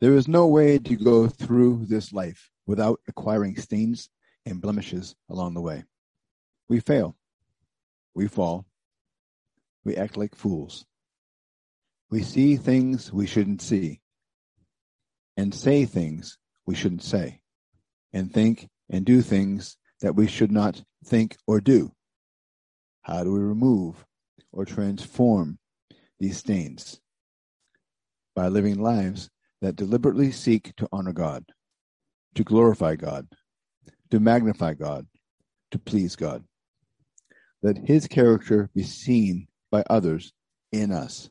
There is no way to go through this life without acquiring stains and blemishes along the way. We fail. We fall. We act like fools. We see things we shouldn't see and say things we shouldn't say and think and do things that we should not think or do. How do we remove or transform these stains? By living lives that deliberately seek to honor God, to glorify God, to magnify God, to please God. Let his character be seen by others in us.